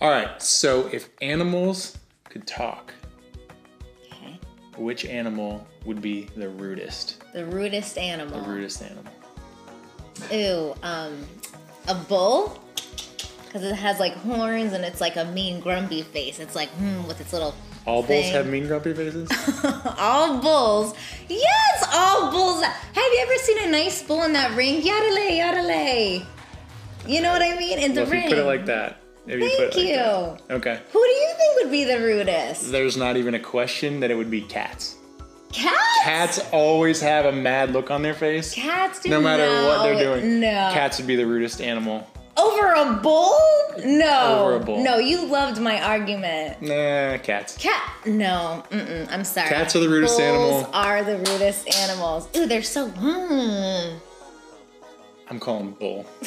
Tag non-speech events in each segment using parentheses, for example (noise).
All right. So if animals could talk, Okay. which animal would be the rudest? The rudest animal. The animal. rudest animal. Ooh, um, a bull? Because it has like horns and it's like a mean, grumpy face. It's like, hmm, with its little. All bulls thing. have mean grumpy faces. (laughs) all bulls. Yes, all bulls. Have you ever seen a nice bull in that ring? Yadale, yadale. You know what I mean? In the well, if ring. you put it like that, you Thank like you. that. Okay. Who do you think would be the rudest? There's not even a question that it would be cats. Cats? Cats always have a mad look on their face. Cats do No matter what they're doing. No. Cats would be the rudest animal. Over a bull? No. Over a bull. No, you loved my argument. Nah, cats. Cat? No. Mm-mm, I'm sorry. Cats are the rudest Bulls animal. are the rudest animals. Ooh, they're so. Hmm. I'm calling bull. (laughs)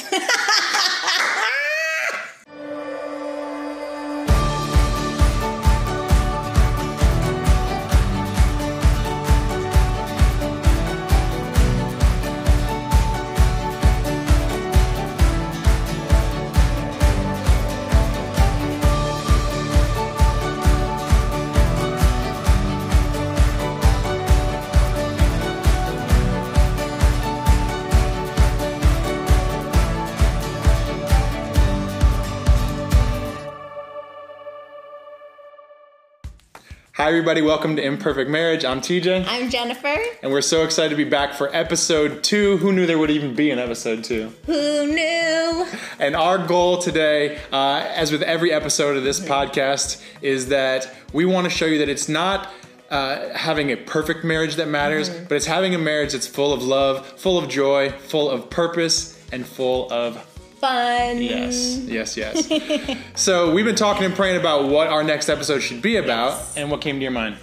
Hi, everybody. Welcome to Imperfect Marriage. I'm TJ, I'm Jennifer. and we're so excited to be back for episode two. Who knew there would even be an episode two? Who knew? And our goal today, uh, as with every episode of this podcast, is that we want to show you that it's not uh, having a perfect marriage that matters, but it's having a marriage that's full of love, full of joy, full of purpose, and full of Fun. yes, yes, yes. (laughs) so we've been talking and praying about what our next episode should be about, Yes. and what came to your mind.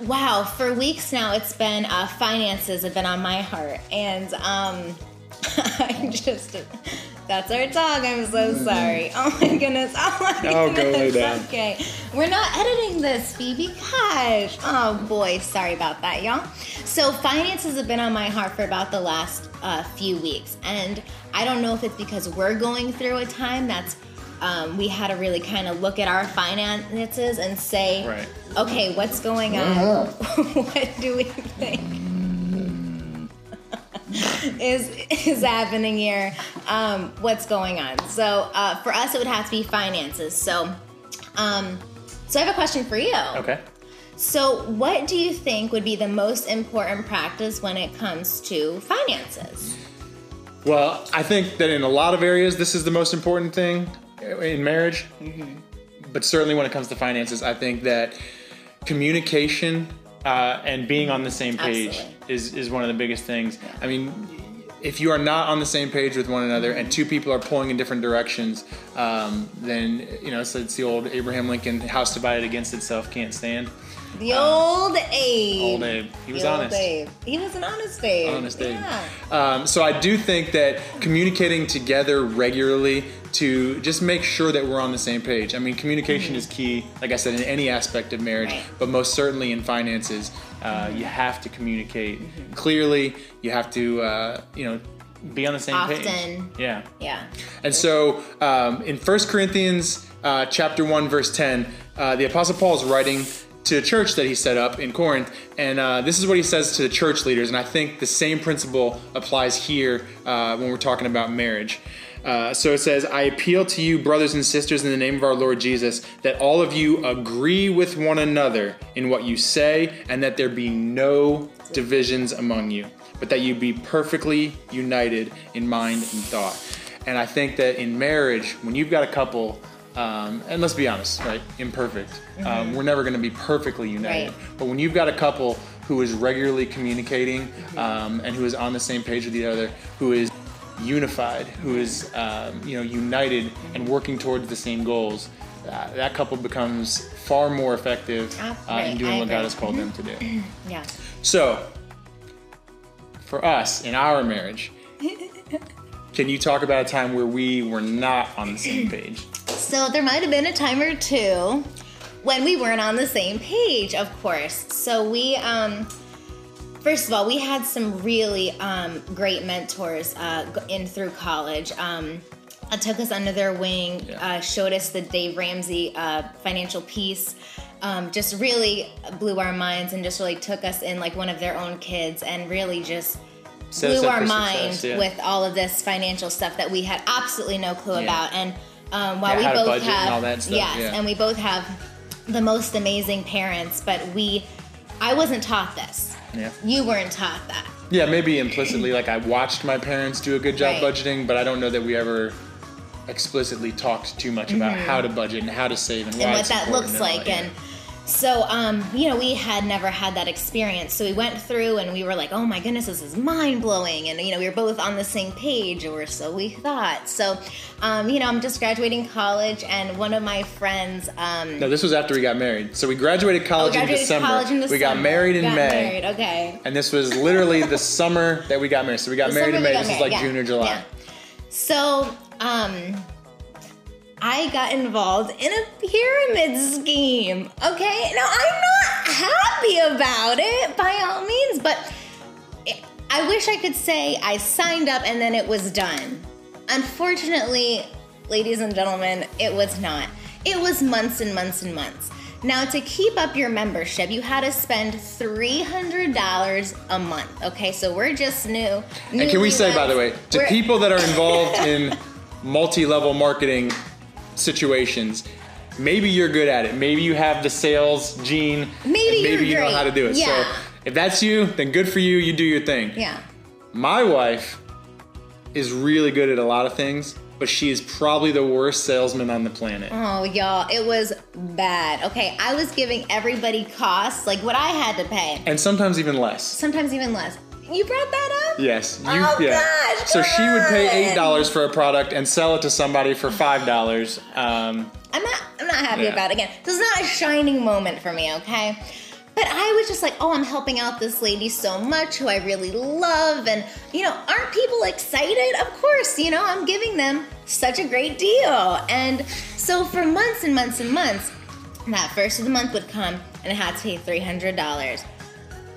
Wow, for weeks now, it's been uh, finances have been on my heart, and um, (laughs) I just that's our dog. I'm so sorry. (laughs) Oh my goodness. Oh my Mm-hmm. Go goodness. Okay, we're not editing this, Phoebe. Gosh. Oh boy, sorry about that, y'all. So finances have been on my heart for about the last uh, few weeks, and I don't know if it's because we're going through a time that's. Um, we had to really kind of look at our finances and say, Right. okay, what's going on? (laughs) what do we think (laughs) is is happening here? Um, what's going on? So uh, for us, it would have to be finances. So, um, so I have a question for you. Okay. So, what do you think would be the most important practice when it comes to finances? Well, I think that in a lot of areas, this is the most important thing in marriage. But certainly when it comes to finances, I think that communication uh, and being on the same page Absolutely. is, is one of the biggest things. I mean, if you are not on the same page with one another and two people are pulling in different directions, um, then, you know, it's, it's the old Abraham Lincoln house divided against itself can't stand. The old Abe. Old Abe. He was The honest. Abe. He was an honest Abe. honest Abe. Yeah. Um, so I do think that communicating together regularly to just make sure that we're on the same page. I mean, communication is key, like I said, in any aspect of marriage, Right. but most certainly in finances. Uh, you have to communicate clearly. You have to, uh, you know, be on the same page. Often. Yeah. Yeah. And so um, in 1 Corinthians uh, chapter 1, verse 10, uh, the Apostle Paul is writing to a church that he set up in Corinth. And uh, this is what he says to the church leaders. And I think the same principle applies here uh, when we're talking about marriage. Uh, so it says, I appeal to you, brothers and sisters, in the name of our Lord Jesus, that all of you agree with one another in what you say, and that there be no divisions among you, but that you be perfectly united in mind and thought. And I think that in marriage, when you've got a couple, um, and let's be honest, right? Imperfect. Um, we're never going to be perfectly united. Right. But when you've got a couple who is regularly communicating um, and who is on the same page with the other, who is unified, who is um, you know united and working towards the same goals, uh, that couple becomes far more effective Ah, uh, in doing I what God has called them to do. (clears throat) Yeah. So, for us in our marriage, (laughs) can you talk about a time where we were not on the same page? So there might have been a time or two when we weren't on the same page, of course. So we, um, first of all, we had some really um, great mentors uh, in through college. Um, uh, took us under their wing, Yeah. uh, showed us the Dave Ramsey uh, Financial Peace. Um, just really blew our minds and just really took us in like one of their own kids and really just Set blew our mind yeah. with all of this financial stuff that we had absolutely no clue Yeah. about. And um, while Yeah, we both budget and have all that stuff, yes, yeah. and we both have the most amazing parents, but we, I wasn't taught this. Yeah. You weren't taught that. Yeah, maybe implicitly, like I watched my parents do a good job Right. budgeting, but I don't know that we ever explicitly talked too much about how to budget and how to save and, Mm-hmm. and what that looks like that, and so um, you know we had never had that experience so we went through and we were like oh my goodness this is mind-blowing and you know we were both on the same page or so we thought so um, you know i'm just graduating college and one of my friends um, No, this was after we got married. So we graduated oh, college, graduated in, December. college in We got married in Got May. married, okay And this was literally the (laughs) summer that we got married. So we got The married in May. This is like married, June or July. yeah. So, um, I got involved in a pyramid scheme. Okay, now I'm not happy about it by all means, but I wish I could say I signed up and then it was done. Unfortunately, ladies and gentlemen, it was not. It was months and months and months. Now, to keep up your membership, you had to spend $300 a month. Okay, so we're just new. And can we say, by the way, to people that are involved in (laughs) multi-level marketing situations, maybe you're good at it. Maybe you have the sales gene. Maybe maybe you're you know great. how to do it. Yeah. So if that's you, then good for you. You do your thing. Yeah. My wife is really good at a lot of things, but she is probably the worst salesman on the planet. Oh, y'all, it was bad. Okay, I was giving everybody costs, like what I had to pay, And sometimes even less. sometimes even less. You brought that up? Yes. You, Oh, yeah. gosh, so she would pay eight dollars for a product and sell it to somebody for five dollars. Um, I'm not. I'm not happy Yeah. about it. Again, this is not a shining moment for me. Okay. But I was just like, oh, I'm helping out this lady so much who I really love. And, you know, aren't people excited? Of course, you know, I'm giving them such a great deal. And so for months and months and months, that first of the month would come and I had to pay $300.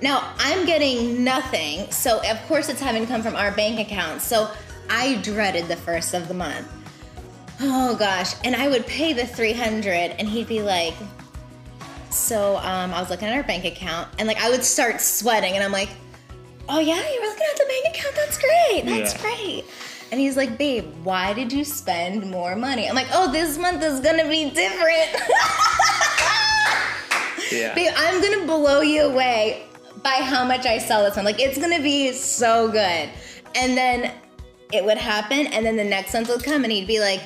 Now, I'm getting nothing. So, of course, it's having to come from our bank account. So, I dreaded the first of the month. Oh gosh, and I would pay the 300 and he'd be like, so um, I was looking at our bank account and like I would start sweating and I'm like, oh yeah, you were looking at the bank account? That's great. That's Yeah. great. And he's like, babe, why did you spend more money? I'm like, oh, this month is gonna be different. (laughs) yeah. Babe, I'm gonna blow you away by how much I sell this one. Like, it's gonna be so good. And then it would happen, and then the next month would come, and he'd be like,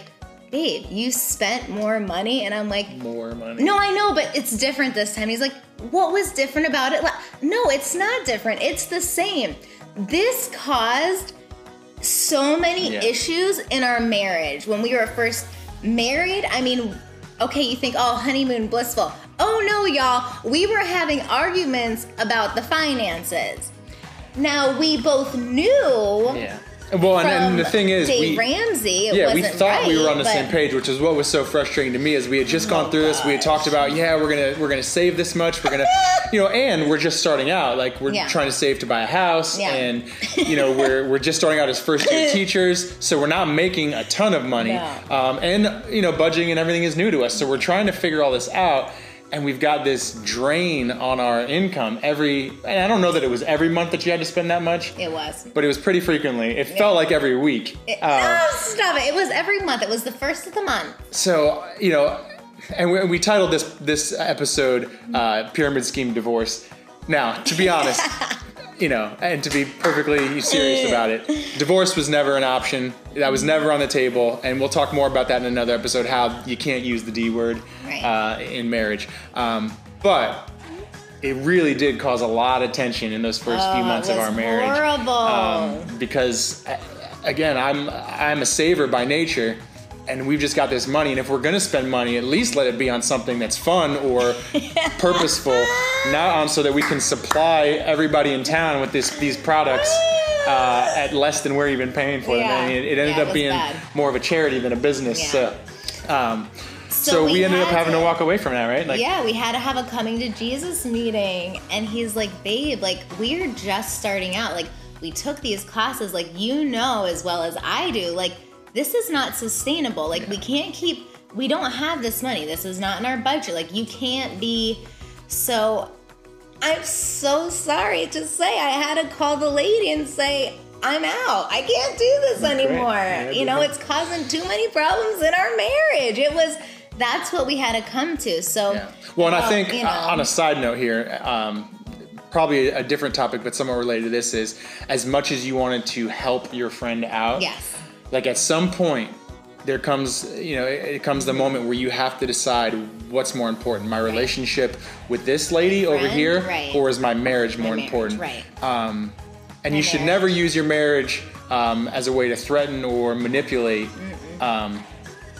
Babe, you spent more money. And I'm like, More money. No, I know, but it's different this time. He's like, What was different about it? la-" No, it's not different. It's the same. This caused so many Yeah. issues in our marriage when we were first married. I mean, okay, you think, oh, honeymoon blissful. Oh no, y'all, we were having arguments about the finances. Now we both knew Yeah. Well, and, and the thing is, Dave we, Ramsey, it yeah, we thought we were on the same page, which is what was so frustrating to me. Is we had just gone Oh, through this, we had talked about, yeah, we're gonna we're gonna save this much, we're gonna, you know, and we're just starting out, like we're Yeah. trying to save to buy a house, Yeah. and you know, we're we're just starting out as first year (laughs) teachers, so we're not making a ton of money, No. um, and you know, budgeting and everything is new to us, so we're trying to figure all this out. And we've got this drain on our income every, and I don't know that it was every month that you had to spend that much, It was. but it was pretty frequently. It felt like every week. It, Uh, no, stop it. It was every month. It was the first of the month. so you know, and we, we titled this this episode uh, "Pyramid Scheme Divorce." Now, to be honest, (laughs) you know, and to be perfectly serious about it, divorce was never an option. That was never on the table, and we'll talk more about that in another episode. How you can't use the D word Right. uh, in marriage, um, but. It really did cause a lot of tension in those first few Oh, it months of our marriage. horrible. Um, because again, I'm I'm a saver by nature, and we've just got this money. And if we're gonna spend money, at least let it be on something that's fun or (laughs) purposeful, not on so that we can supply everybody in town with this these products. Uh, at less than we're even paying for them, Yeah. it, it ended Yeah, it up being bad. more of a charity than a business. Yeah. So, um, so, we, ended up having to walk away from that, right? Like, yeah, we had to have a coming to Jesus meeting. And he's like, babe, like, we're just starting out. Like, we took these classes, like, you know as well as I do. Like, this is not sustainable. Like we can't keep we don't have this money. This is not in our budget. Like you can't be so I'm so sorry to say I had to call the lady and say I'm out. I can't do this anymore. Yeah, you know, it's causing too many problems in our marriage. It was that's what we had to come to. So Yeah. Well, and I think you know. uh, on a side note here, um, probably a different topic, but somewhat related to this is as much as you wanted to help your friend out, Yes. Like at some point there comes you know it, comes the moment where you have to decide what's more important my relationship with this lady over here right. or is my marriage more marriage, important right. um, and My you should marriage. never use your marriage um, as a way to threaten or manipulate um,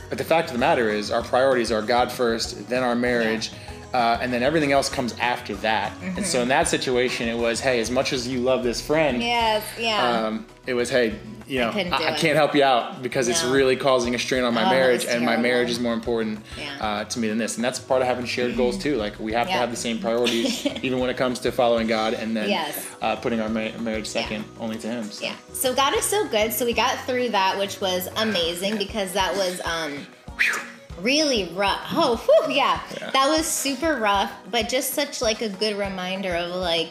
but the fact of the matter is our priorities are god first then our marriage uh, and then everything else comes after that and so in that situation it was hey as much as you love this friend Yes, yeah. um, it was hey you know couldn't I, I can't help you out because it's really causing a strain on my Oh, marriage and my marriage is more important Yeah. uh, to me than this and that's part of having shared goals too like we have to have the same priorities (laughs) even when it comes to following god and then Yes. uh, putting our ma- marriage second only to him so. Yeah. So God is so good. So we got through that, which was amazing because that was um really rough. Oh, whew, yeah. Yeah. That was super rough, but just such like a good reminder of like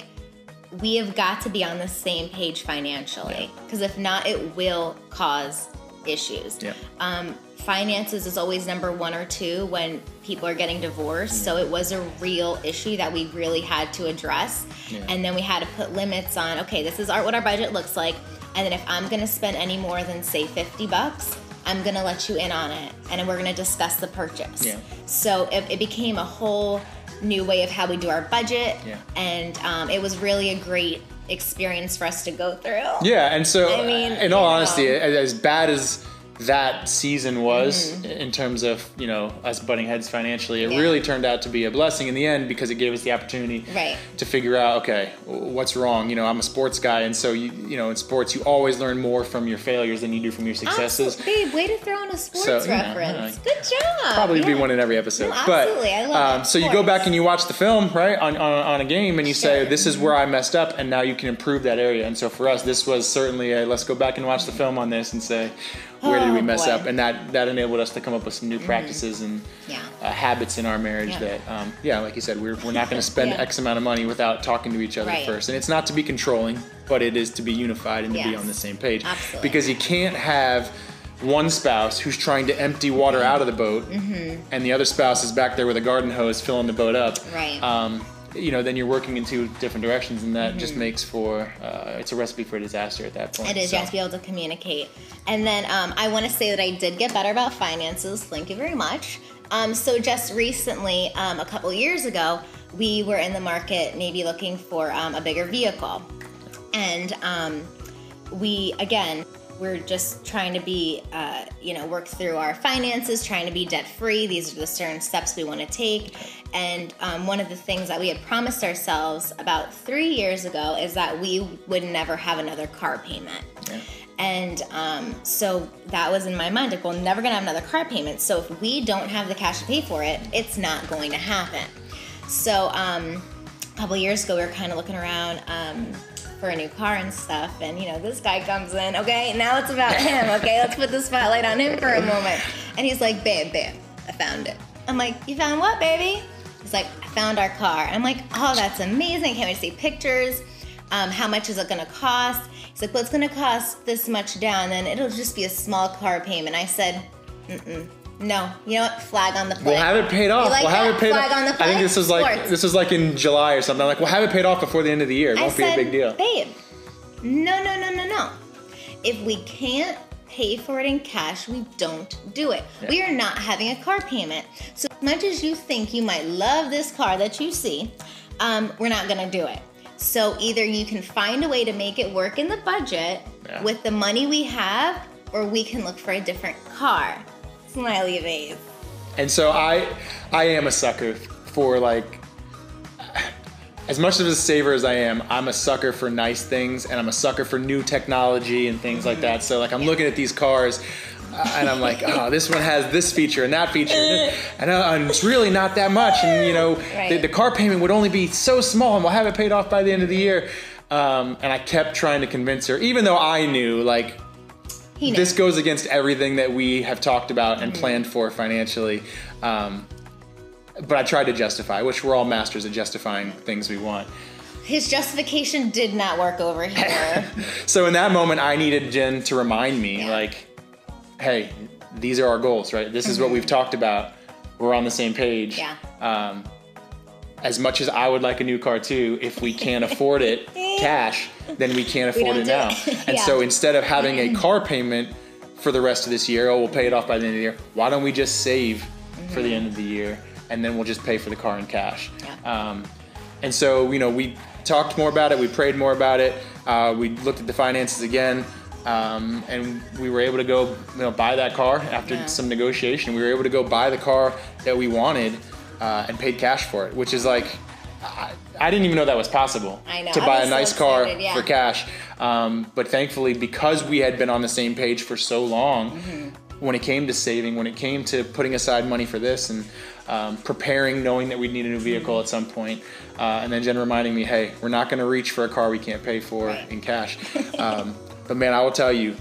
we have got to be on the same page financially because if not, it will cause issues. Yeah. Um, finances is always number one or two when people are getting divorced. So it was a real issue that we really had to address. Yeah. And then we had to put limits on, okay, this is our, what our budget looks like. And then if I'm going to spend any more than say 50 bucks, I'm going to let you in on it. And then we're going to discuss the purchase. Yeah. So it, it became a whole new way of how we do our budget. Yeah. And um, it was really a great experience for us to go through. Yeah, and so I mean, in all you honesty, as bad as that season was Mm-hmm. in terms of you know us butting heads financially, it Yeah. really turned out to be a blessing in the end because it gave us the opportunity Right. to figure out okay what's wrong. You know, I'm a sports guy, and so you you know in sports you always learn more from your failures than you do from your successes. Babe, way to throw in a sports So, you know, reference. uh, Good job. Probably be one in every episode. No, but absolutely. I love um, so you go back and you watch the film, right, on, on, on a game, and you say, "This is where I messed up," and now you can improve that area. And so for us, this was certainly a let's go back and watch the film on this and say, where did we Oh, mess up? And that that enabled us to come up with some new practices and Yeah. uh, habits in our marriage Yeah. that, um, yeah, like you said, we're we're not going (laughs) to spend Yeah. X amount of money without talking to each other Right. first. And it's not to be controlling, but it is to be unified and to be on the same page. Absolutely. Because you can't have one spouse who's trying to empty water out of the boat and the other spouse is back there with a garden hose filling the boat up Right. um, you know then you're working in two different directions and that just makes for uh, it's a recipe for disaster at that point It is. So- You have to be able to communicate. And then um, I want to say that I did get better about finances. Thank you very much. Um, so just recently, um, a couple years ago, we were in the market, maybe looking for um, a bigger vehicle, and um, we again we're just trying to be uh, you know work through our finances trying to be debt free these are the certain steps we want to take and um, one of the things that we had promised ourselves about three years ago is that we would never have another car payment Yeah. and um, so that was in my mind like, well, never gonna have another car payment. So if we don't have the cash to pay for it, it's not going to happen. So um, a couple years ago, we were kind of looking around um, for a new car and stuff. And you know, this guy comes in. Okay, now it's about (laughs) him. Okay, let's put the spotlight on him for a moment. And he's like, babe, babe, I found it. I'm like, you found what, baby? He's like, I found our car. I'm like, oh, that's amazing. Can't wait to see pictures. Um, how much is it going to cost? He's like, well, it's going to cost this much down, then it'll just be a small car payment. I said, mm-mm, no. You know what? Flag on the play. We'll have it paid off. like we'll have it paid Flag off. on the I think this was like Sports. this was like in July or something. I'm like, we'll have it paid off before the end of the year. It won't be said, a big deal. babe, no, no, no, no, no. If we can't pay for it in cash, we don't do it. Yeah. We are not having a car payment. So as much as you think you might love this car that you see, um, we're not gonna do it. So either you can find a way to make it work in the budget Yeah. with the money we have, or we can look for a different car. Smiley face. And so I I am a sucker for like as much of a saver as I am, I'm a sucker for nice things and I'm a sucker for new technology and things like that. So like I'm looking at these cars uh, and I'm like, oh, this one has this feature and that feature, and, uh, and it's really not that much. And you know, the, Right. the car payment would only be so small, and we'll have it paid off by the end of the year. Um, and I kept trying to convince her, even though I knew like this goes against everything that we have talked about and Mm-hmm. planned for financially. Um, but I tried to justify, which we're all masters at justifying things we want. His justification did not work over here. (laughs) So in that moment, I needed Jen to remind me, Yeah. like, hey, these are our goals, right? This is what mm-hmm. we've talked about. We're on the same page. Yeah. Um, as much as I would like a new car too, if we can't afford it (laughs) cash, then we can't afford don't it now. it. (laughs) And Yeah. so instead of having a mm-hmm. car payment for the rest of this year, oh, we'll pay it off by the end of the year. Why don't we just save for the mm-hmm. end of the year and then we'll just pay for the car in cash? Yeah. Um, and so, you know, we talked more about it, we prayed more about it, uh, we looked at the finances again, um, and we were able to go, you know, buy that car after Yeah. some negotiation. We were able to go buy the car that we wanted uh, and paid cash for it, which is like, I, I didn't even know that was possible. I know. To buy a so nice car excited, yeah. for cash. Um, but thankfully, because we had been on the same page for so long, Mm-hmm. when it came to saving, when it came to putting aside money for this and um, preparing, knowing that we'd need a new vehicle at some point, uh, and then Jen reminding me, hey, we're not going to reach for a car we can't pay for Right. in cash. (laughs) Um, but man, I will tell you,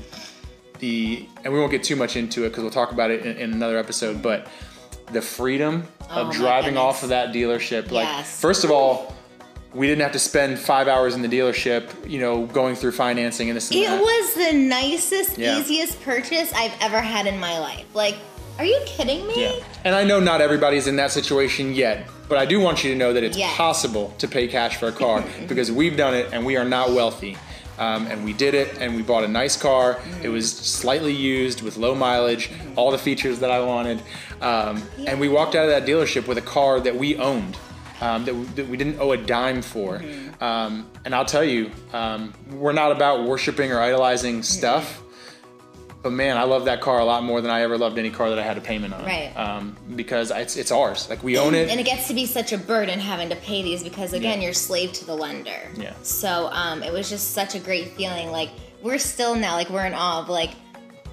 the and we won't get too much into it because we'll talk about it in, in another episode. But the freedom Oh of driving goodness. off of that dealership, like Yes. first of all. We didn't have to spend five hours in the dealership, you know, going through financing and this and It that. was the nicest, Yeah. easiest purchase I've ever had in my life. Like, are you kidding me? Yeah. And I know not everybody's in that situation yet, but I do want you to know that it's Yes. possible to pay cash for a car (laughs) because we've done it and we are not wealthy. Um, and we did it and we bought a nice car. It was slightly used with low mileage, all the features that I wanted. Um, And we walked out of that dealership with a car that we owned. Um, that, we, that we didn't owe a dime for. Um, and I'll tell you, um, we're not about worshiping or idolizing stuff. But man, I love that car a lot more than I ever loved any car that I had a payment on. Right. Um, because it's it's ours. Like we own it. And it gets to be such a burden having to pay these because again, Yeah. you're slave to the lender. Yeah. So um, it was just such a great feeling. Like we're still now, like we're in awe of like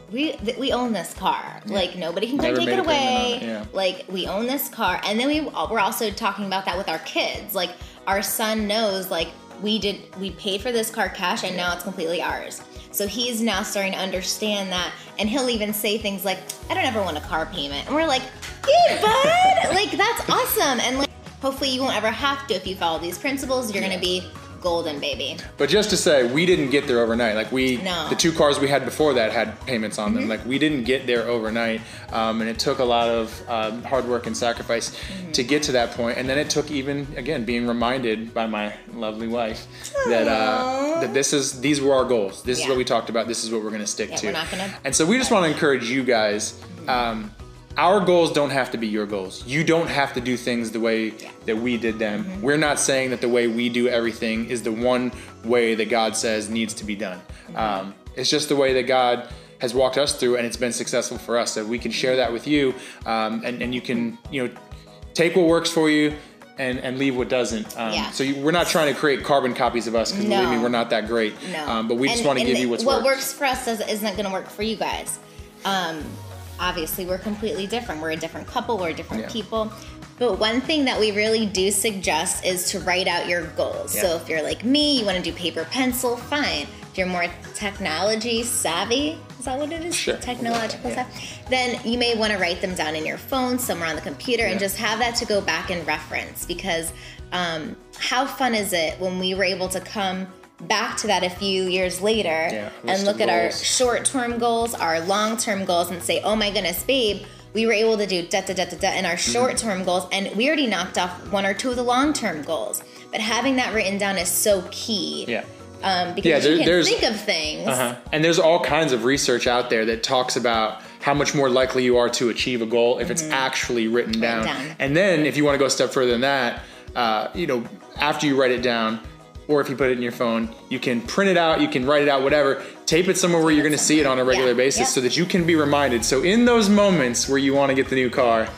we th- we own this car. Like nobody can come take it a payment on away. it, yeah. Like we own this car, and then we we're also talking about that with our kids. Like our son knows like we did we paid for this car cash, and now it's completely ours. So he's now starting to understand that, and he'll even say things like, "I don't ever want a car payment," and we're like, "Hey, (laughs) bud, like that's awesome!" And like, hopefully, you won't ever have to if you follow these principles. You're gonna be golden, baby. But just to say, we didn't get there overnight. Like we, No. Mm-hmm. the two cars we had before that had payments on them. Like we didn't get there overnight, um, and it took a lot of um, hard work and sacrifice Mm-hmm. to get to that point. And then it took even again being reminded by my lovely wife that uh, that this is these were our goals. This is what we talked about. This is what we're going to stick Yeah, to. gonna- and so we just want to encourage you guys. Um, our goals don't have to be your goals. You don't have to do things the way that we did them. Mm-hmm. We're not saying that the way we do everything is the one way that God says needs to be done. Mm-hmm. Um, it's just the way that God has walked us through, and it's been successful for us. So we can share that with you, um, and and you can you know take what works for you. And, and leave what doesn't. Um, Yeah. So you, we're not trying to create carbon copies of us because believe me, we're not that great. No. Um, but we just want to give you what's what worked. works for us does, isn't going to work for you guys. Um, obviously, we're completely different. We're a different couple. We're different Yeah. people. But one thing that we really do suggest is to write out your goals. Yeah. So if you're like me, you want to do paper pencil, fine. If you're more technology savvy, is that what it is? Sure. Technological Yeah. savvy. Then you may want to write them down in your phone, somewhere on the computer, and just have that to go back and reference. Because um, how fun is it when we were able to come back to that a few years later Yeah, and look at our short-term goals, our long-term goals, and say, "Oh my goodness, babe." We were able to do da da da da da in our Mm-hmm. short-term goals, and we already knocked off one or two of the long-term goals. But having that written down is so key. Yeah. Um, because Yeah, there- you can there's- think of things. Uh-huh. And there's all kinds of research out there that talks about how much more likely you are to achieve a goal if it's actually written down. Mm-hmm. down. And then if you want to go a step further than that, uh, you know, after you write it down, or if you put it in your phone, you can print it out, you can write it out, whatever. Tape it somewhere where you're going to see it on a regular Yeah, basis yeah. so that you can be reminded. So in those moments where you want to get the new car,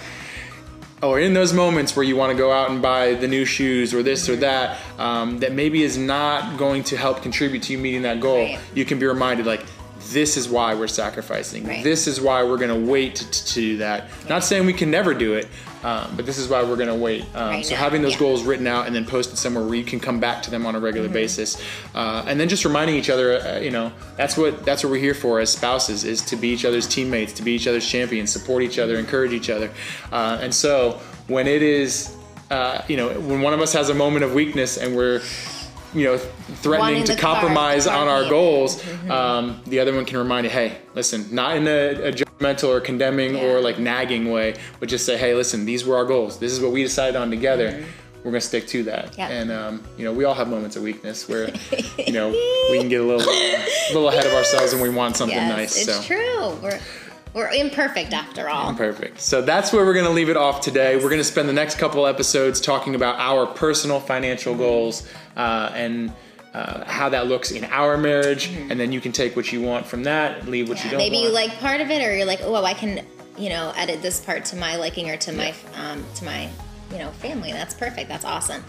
or in those moments where you want to go out and buy the new shoes or this or that, um, that maybe is not going to help contribute to you meeting that goal, Right. you can be reminded like, this is why we're sacrificing. Right. This is why we're going to wait to, to do that. Not saying we can never do it, um, but this is why we're going to wait. Um, Right so now, having those yeah. goals written out and then posted somewhere where you can come back to them on a regular Mm-hmm. basis, uh, and then just reminding each other, uh, you know, that's what that's what we're here for as spouses is to be each other's teammates, to be each other's champions, support each other, encourage each other, uh, and so when it is, uh, you know, when one of us has a moment of weakness and we're you know, threatening to compromise car on our goals, Mm-hmm. um, the other one can remind you, hey, listen, not in a, a judgmental or condemning Yeah. or like nagging way, but just say, hey, listen, these were our goals. This is what we decided on together. We're gonna stick to that. Mm-hmm. Yeah. And um, you know, we all have moments of weakness where, (laughs) you know, we can get a little, a little ahead of ourselves and we want something Yes, nice. it's so. true. We're we're imperfect after all. Imperfect. So that's where we're going to leave it off today. We're going to spend the next couple episodes talking about our personal financial goals uh, and uh, how that looks in our marriage, and then you can take what you want from that, leave what you don't. Maybe you like part of it, or you're like, oh, I can, you know, edit this part to my liking or to my, um, to my, you know, family. That's perfect. That's awesome.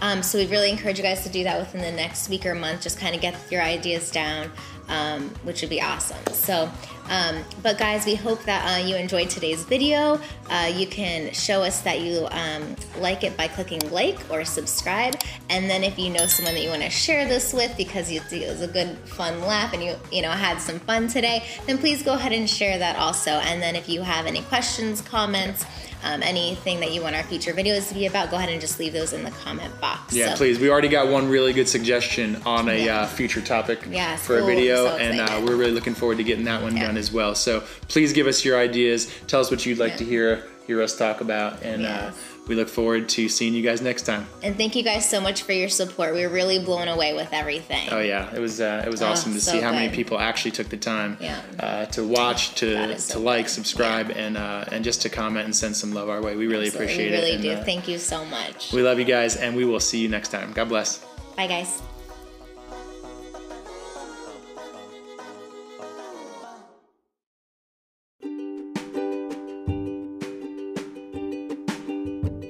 Um, so we really encourage you guys to do that within the next week or month. Just kind of get your ideas down, um, which would be awesome. So, um, but guys, we hope that uh, you enjoyed today's video. Uh, you can show us that you um, like it by clicking like or subscribe. And then if you know someone that you want to share this with because you, it was a good fun laugh and you you know had some fun today, then please go ahead and share that also. And then if you have any questions, comments, um, anything that you want our future videos to be about, go ahead and just leave those in the comment box. Yeah, So- please. We already got one really good suggestion on a Yeah. uh, future topic Yes, for a video, So and uh, we're really looking forward to getting that one Yeah. As well. So please give us your ideas. Tell us what you'd like Yeah. to hear hear us talk about, and uh, we look forward to seeing you guys next time. And thank you guys so much for your support. We were really blown away with everything. Oh yeah, it was uh, it was Oh, awesome to so see how many people actually took the time Yeah. uh, to watch, to so to like, good. subscribe, and uh, and just to comment and send some love our way. We really Absolutely. appreciate we really it. and, do. uh, Thank you so much. we love you guys, and we will see you next time. God bless. Bye, guys.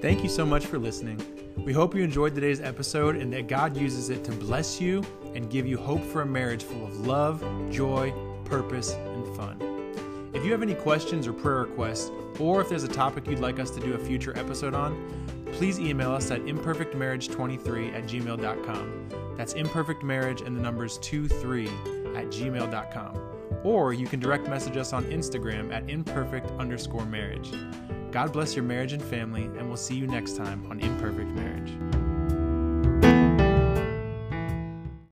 Thank you so much for listening. We hope you enjoyed today's episode and that God uses it to bless you and give you hope for a marriage full of love, joy, purpose, and fun. If you have any questions or prayer requests, or if there's a topic you'd like us to do a future episode on, please email us at imperfectmarriage23 at gmail.com. That's imperfectmarriage and the numbers 23 at gmail.com. Or you can direct message us on Instagram at imperfect underscore marriage. God bless your marriage and family, and we'll see you next time on Imperfect Marriage.